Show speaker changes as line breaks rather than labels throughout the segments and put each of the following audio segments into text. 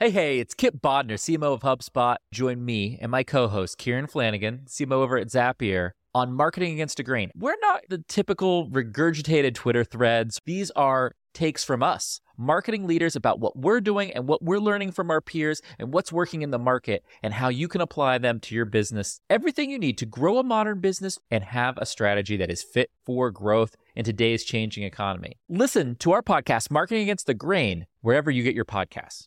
Hey, hey, it's Kipp Bodnar, CMO of HubSpot. Join me and my co host, Kieran Flanagan, CMO over at Zapier, on Marketing Against a Grain. We're not the typical regurgitated Twitter threads, these are takes from us, marketing leaders about what we're doing and what we're learning from our peers and what's working in the market and how you can apply them to your business. Everything you need to grow a modern business and have a strategy that is fit for growth in today's changing economy. Listen to our podcast, Marketing Against the Grain, wherever you get your podcasts.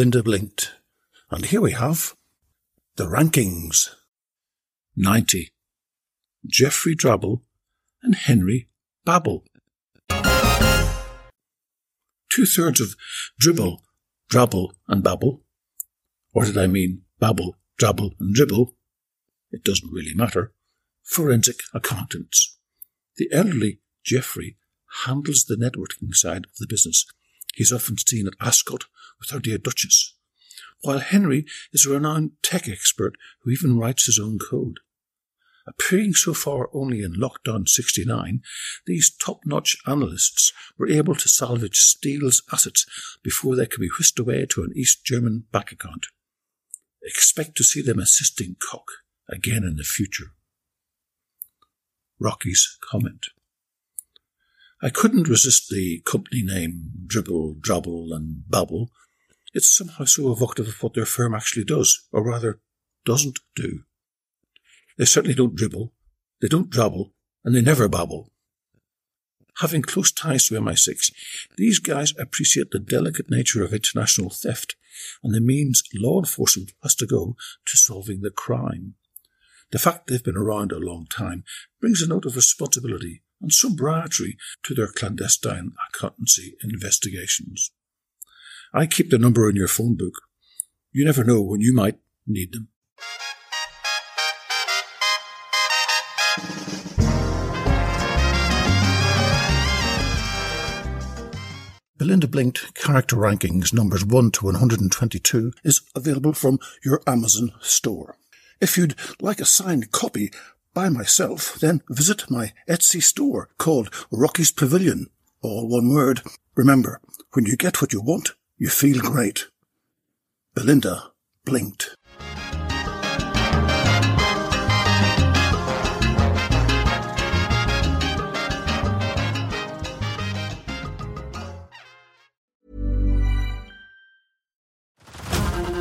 Belinda blinked. And here we have the rankings 90. Geoffrey Drabble and Henry Babble. Two thirds of dribble, drabble, and babble. Or did I mean babble, drabble, and dribble? It doesn't really matter. Forensic accountants. The elderly Geoffrey handles the networking side of the business. He's often seen at Ascot with our dear Duchess, while Henry is a renowned tech expert who even writes his own code. Appearing so far only in Lockdown 69, these top notch analysts were able to salvage Steele's assets before they could be whisked away to an East German bank account. Expect to see them assisting Koch again in the future. Rocky's comment. I couldn't resist the company name Dribble, Drabble, and Babble. It's somehow so evocative of what their firm actually does, or rather, doesn't do. They certainly don't dribble, they don't drabble, and they never babble. Having close ties to MI6, these guys appreciate the delicate nature of international theft and the means law enforcement has to go to solving the crime. The fact they've been around a long time brings a note of responsibility and sobriety to their clandestine accountancy investigations. I keep the number in your phone book. You never know when you might need them. Belinda Blinked Character Rankings numbers 1 to 122 is available from your Amazon store. If you'd like a signed copy by myself, then visit my Etsy store called Rocky's Pavilion. All one word. Remember, when you get what you want, you feel great. Belinda blinked.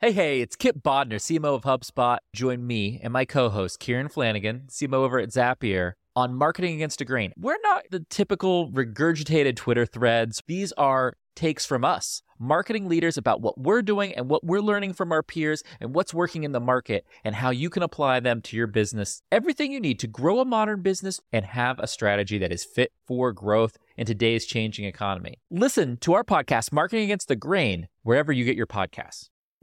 Hey, hey, it's Kipp Bodnar, CMO of HubSpot. Join me and my co host, Kieran Flanagan, CMO over at Zapier, on Marketing Against a Grain. We're not the typical regurgitated Twitter threads, these are takes from us, marketing leaders about what we're doing and what we're learning from our peers and what's working in the market and how you can apply them to your business. Everything you need to grow a modern business and have a strategy that is fit for growth in today's changing economy. Listen to our podcast, Marketing Against the Grain, wherever you get your podcasts.